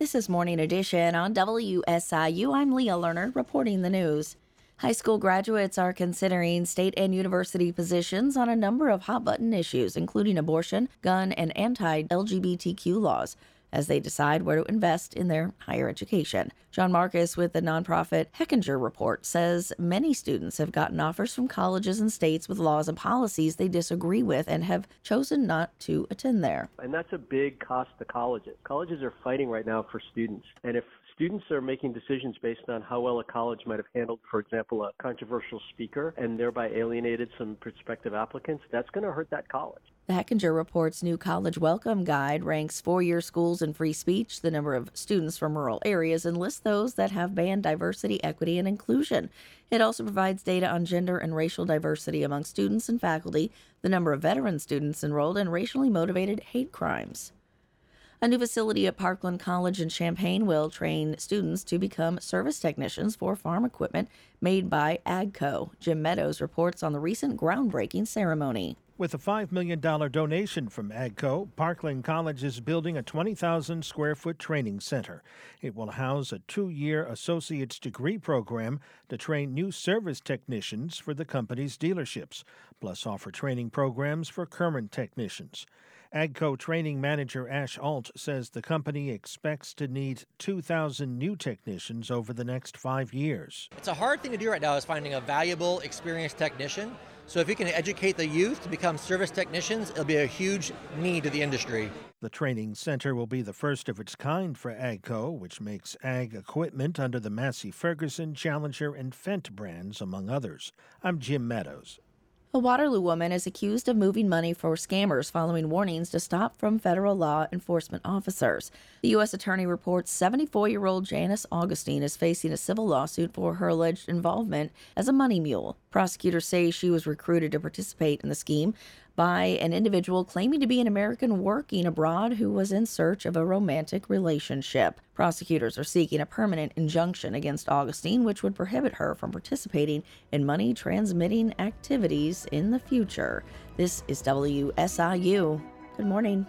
This is Morning Edition on WSIU. I'm Leah Lerner reporting the news. High school graduates are considering state and university positions on a number of hot button issues, including abortion, gun, and anti LGBTQ laws as they decide where to invest in their higher education. John Marcus with the nonprofit Hechinger Report says many students have gotten offers from colleges and states with laws and policies they disagree with and have chosen not to attend there. And that's a big cost to colleges. Colleges are fighting right now for students. And if students are making decisions based on how well a college might have handled, for example, a controversial speaker and thereby alienated some prospective applicants, that's going to hurt that college. The Hechinger Report's new college welcome guide ranks four year schools in free speech, the number of students from rural areas, and lists those that have banned diversity, equity, and inclusion. It also provides data on gender and racial diversity among students and faculty, the number of veteran students enrolled, and racially motivated hate crimes. A new facility at Parkland College in Champaign will train students to become service technicians for farm equipment made by AGCO. Jim Meadows reports on the recent groundbreaking ceremony. With a $5 million donation from AGCO, Parkland College is building a 20,000 square foot training center. It will house a two year associate's degree program to train new service technicians for the company's dealerships, plus offer training programs for current technicians. AGCO training manager Ash Alt says the company expects to need 2,000 new technicians over the next five years. It's a hard thing to do right now is finding a valuable, experienced technician. So if you can educate the youth to become service technicians, it'll be a huge need to the industry. The training center will be the first of its kind for AGCO, which makes ag equipment under the Massey Ferguson, Challenger, and Fendt brands, among others. I'm Jim Meadows. A Waterloo woman is accused of moving money for scammers following warnings to stop from federal law enforcement officers. The U.S. Attorney reports 74 year old Janice Augustine is facing a civil lawsuit for her alleged involvement as a money mule. Prosecutors say she was recruited to participate in the scheme by an individual claiming to be an American working abroad who was in search of a romantic relationship. Prosecutors are seeking a permanent injunction against Augustine, which would prohibit her from participating in money transmitting activities in the future. This is WSIU. Good morning.